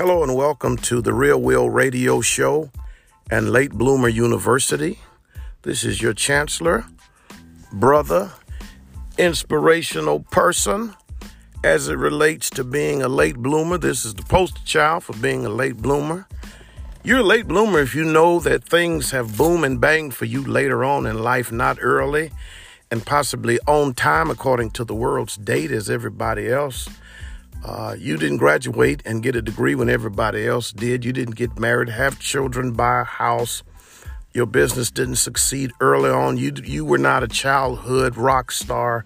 Hello and welcome to the Real Will Radio Show and Late Bloomer University. This is your chancellor, brother, inspirational person as it relates to being a late bloomer. This is the poster child for being a late bloomer. You're a late bloomer if you know that things have boom and bang for you later on in life, not early and possibly on time according to the world's date as everybody else. Uh, you didn't graduate and get a degree when everybody else did. You didn't get married, have children, buy a house. Your business didn't succeed early on. You you were not a childhood rock star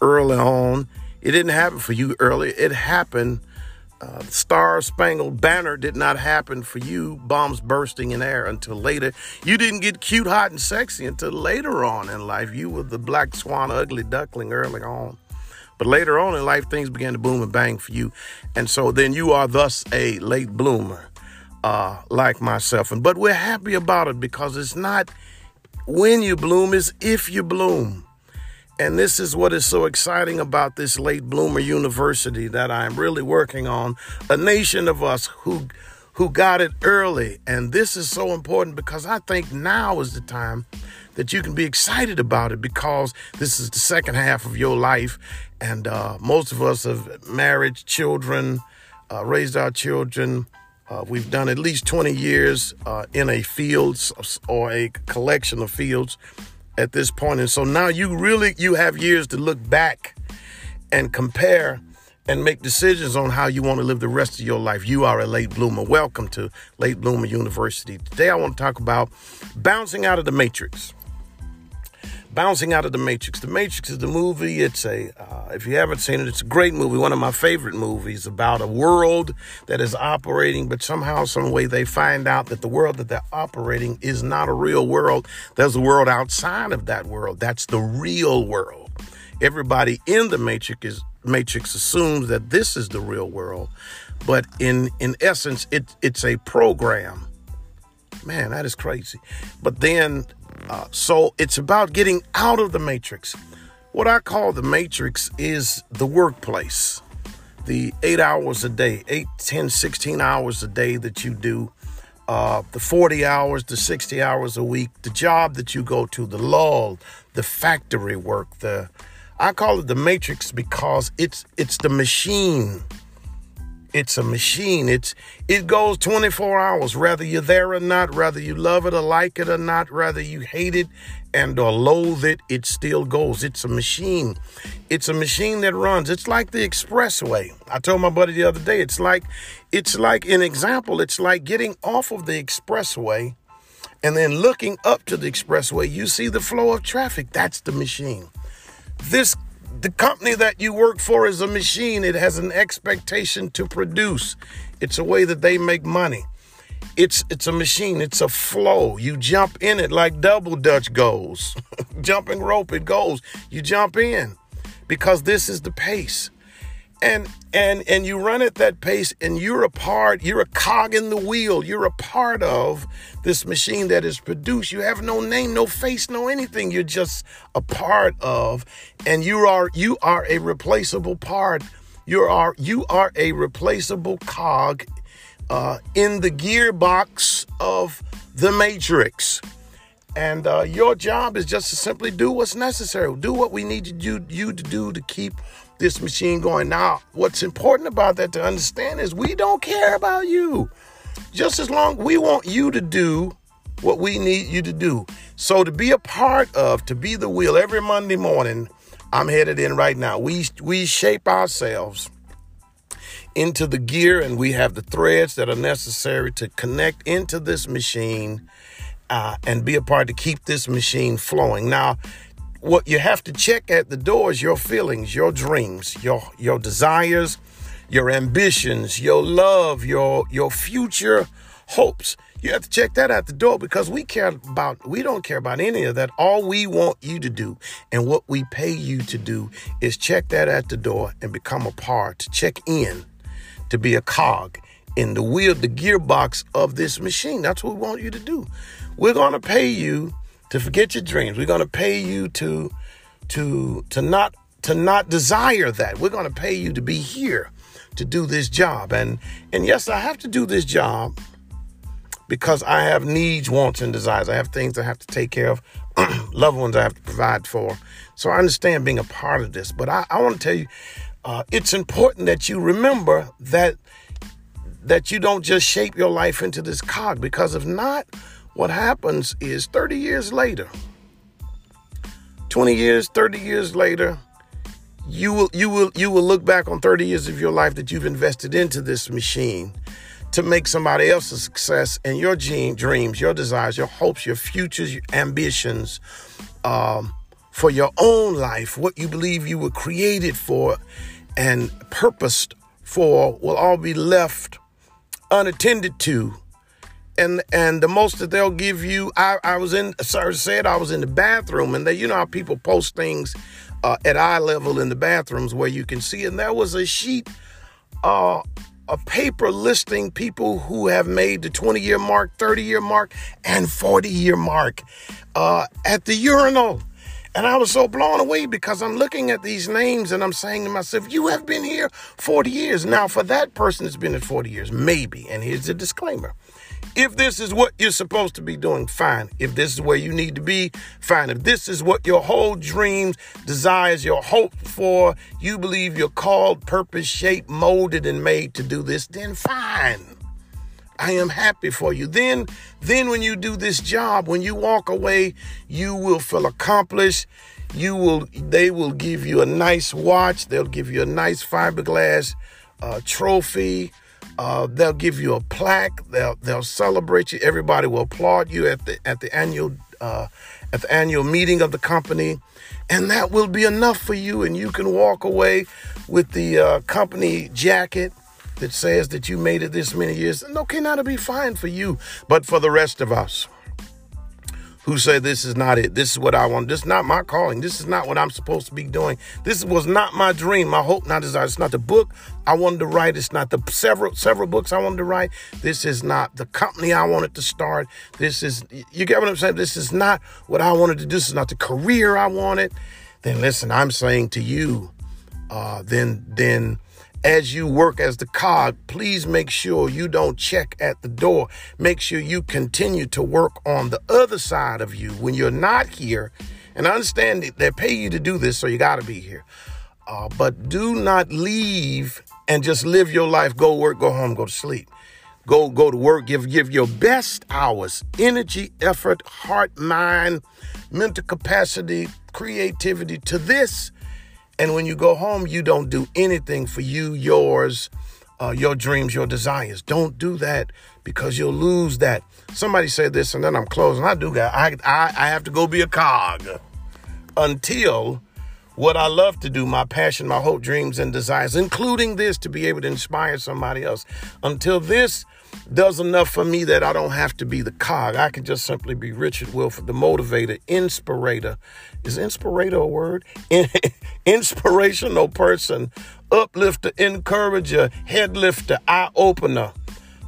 early on. It didn't happen for you early. It happened. Uh, Star Spangled Banner did not happen for you, bombs bursting in air until later. You didn't get cute, hot, and sexy until later on in life. You were the black swan, ugly duckling early on. But later on in life, things began to boom and bang for you. And so then you are thus a late bloomer, uh, like myself. And but we're happy about it because it's not when you bloom, it's if you bloom. And this is what is so exciting about this late bloomer university that I'm really working on. A nation of us who who got it early. And this is so important because I think now is the time that you can be excited about it because this is the second half of your life. And uh, most of us have married, children, uh, raised our children. Uh, we've done at least 20 years uh, in a field or a collection of fields at this point. And so now you really you have years to look back and compare and make decisions on how you want to live the rest of your life. You are a late bloomer. Welcome to Late Bloomer University. Today I want to talk about bouncing out of the matrix bouncing out of the Matrix. The Matrix is the movie. It's a, uh, if you haven't seen it, it's a great movie. One of my favorite movies about a world that is operating, but somehow, some way, they find out that the world that they're operating is not a real world. There's a world outside of that world. That's the real world. Everybody in the Matrix is Matrix assumes that this is the real world, but in in essence, it it's a program. Man, that is crazy. But then uh, so it's about getting out of the matrix. What I call the matrix is the workplace. The eight hours a day, eight, 10, 16 hours a day that you do, uh, the 40 hours, the 60 hours a week, the job that you go to, the lull, the factory work, the I call it the matrix because it's it's the machine it's a machine. It's it goes 24 hours, whether you're there or not, whether you love it or like it or not, whether you hate it and or loathe it, it still goes. It's a machine. It's a machine that runs. It's like the expressway. I told my buddy the other day, it's like it's like an example, it's like getting off of the expressway and then looking up to the expressway, you see the flow of traffic. That's the machine. This the company that you work for is a machine. It has an expectation to produce. It's a way that they make money. It's it's a machine. It's a flow. You jump in it like double dutch goes. Jumping rope it goes. You jump in because this is the pace and and and you run at that pace and you're a part you're a cog in the wheel. You're a part of this machine that is produced. You have no name no face no anything. You're just a part of and you are you are a replaceable part. You are you are a replaceable cog uh, in the gearbox of the matrix. And uh, your job is just to simply do what's necessary. Do what we need to do you to do to keep this machine going. Now, what's important about that to understand is we don't care about you. Just as long we want you to do what we need you to do. So to be a part of, to be the wheel every Monday morning, I'm headed in right now. We we shape ourselves into the gear and we have the threads that are necessary to connect into this machine uh, and be a part to keep this machine flowing. Now, what you have to check at the door is your feelings, your dreams, your your desires, your ambitions, your love, your your future hopes. You have to check that at the door because we care about we don't care about any of that. All we want you to do and what we pay you to do is check that at the door and become a part, to check in, to be a cog in the wheel, the gearbox of this machine. That's what we want you to do. We're going to pay you to forget your dreams. We're going to pay you to to to not to not desire that. We're going to pay you to be here to do this job. And and yes, I have to do this job because I have needs, wants, and desires. I have things I have to take care of, loved ones I have to provide for. So I understand being a part of this. But I, I want to tell you, uh, it's important that you remember that that you don't just shape your life into this cog because if not, what happens is 30 years later, 20 years, 30 years later, you will you will you will look back on 30 years of your life that you've invested into this machine to make somebody else's success and your dreams, your desires, your hopes, your futures, your ambitions um, for your own life, what you believe you were created for and purposed for, will all be left unattended to. And and the most that they'll give you, I, I was in, sir said I was in the bathroom, and they, you know how people post things uh, at eye level in the bathrooms where you can see, and there was a sheet uh, a paper listing people who have made the 20 year mark, 30 year mark, and 40 year mark uh, at the urinal. And I was so blown away because I'm looking at these names and I'm saying to myself, you have been here 40 years. Now, for that person that's been at 40 years, maybe. And here's the disclaimer if this is what you're supposed to be doing, fine. If this is where you need to be, fine. If this is what your whole dreams, desires, your hope for, you believe you're called, purpose, shaped, molded, and made to do this, then fine. I am happy for you. Then, then when you do this job, when you walk away, you will feel accomplished. You will, they will give you a nice watch. They'll give you a nice fiberglass uh, trophy. Uh, they'll give you a plaque. They'll they'll celebrate you. Everybody will applaud you at the at the annual uh, at the annual meeting of the company, and that will be enough for you. And you can walk away with the uh, company jacket that says that you made it this many years. And okay, now to be fine for you, but for the rest of us who say this is not it. This is what I want. This is not my calling. This is not what I'm supposed to be doing. This was not my dream, my hope, not desire. It's not the book I wanted to write. It's not the several several books I wanted to write. This is not the company I wanted to start. This is you get what I'm saying. This is not what I wanted to do. This is not the career I wanted. Then listen, I'm saying to you, uh, then then as you work as the cog, please make sure you don't check at the door. Make sure you continue to work on the other side of you when you're not here. And understand they pay you to do this, so you got to be here. Uh, but do not leave and just live your life. Go work, go home, go to sleep. Go go to work. Give give your best hours, energy, effort, heart, mind, mental capacity, creativity to this and when you go home, you don't do anything for you, yours, uh, your dreams, your desires. Don't do that because you'll lose that. Somebody said this, and then I'm closing. I do that. I, I, I have to go be a cog until what I love to do, my passion, my hope, dreams, and desires, including this to be able to inspire somebody else. Until this does enough for me that I don't have to be the cog. I can just simply be Richard Wilford, the motivator, inspirator. Is inspirator a word? Inspirational person, uplifter, encourager, head lifter, eye opener.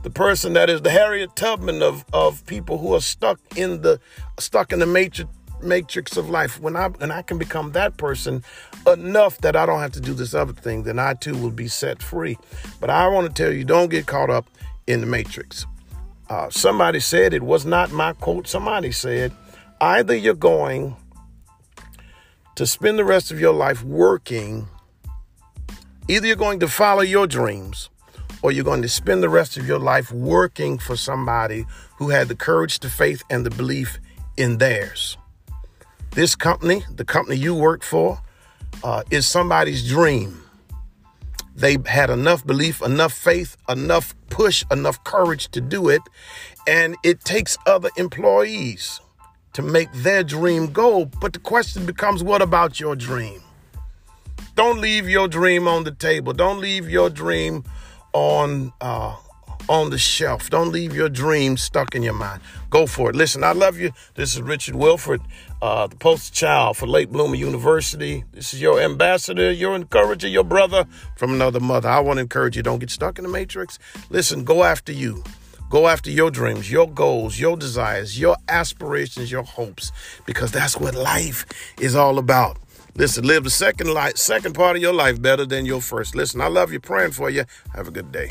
The person that is the Harriet Tubman of, of people who are stuck in the stuck in the matrix matrix of life. When I and I can become that person enough that I don't have to do this other thing, then I too will be set free. But I want to tell you, don't get caught up in the matrix. Uh, somebody said, it was not my quote, somebody said, either you're going to spend the rest of your life working, either you're going to follow your dreams or you're going to spend the rest of your life working for somebody who had the courage, the faith, and the belief in theirs. This company, the company you work for, uh, is somebody's dream. They had enough belief, enough faith, enough push, enough courage to do it. And it takes other employees to make their dream go. But the question becomes what about your dream? Don't leave your dream on the table. Don't leave your dream on uh, on the shelf. Don't leave your dreams stuck in your mind. Go for it. Listen, I love you. This is Richard Wilford, uh, the poster child for Late Bloomer University. This is your ambassador, your encourager, your brother from another mother. I want to encourage you. Don't get stuck in the matrix. Listen, go after you. Go after your dreams, your goals, your desires, your aspirations, your hopes, because that's what life is all about. Listen, live the second life, second part of your life better than your first. Listen, I love you, praying for you. Have a good day.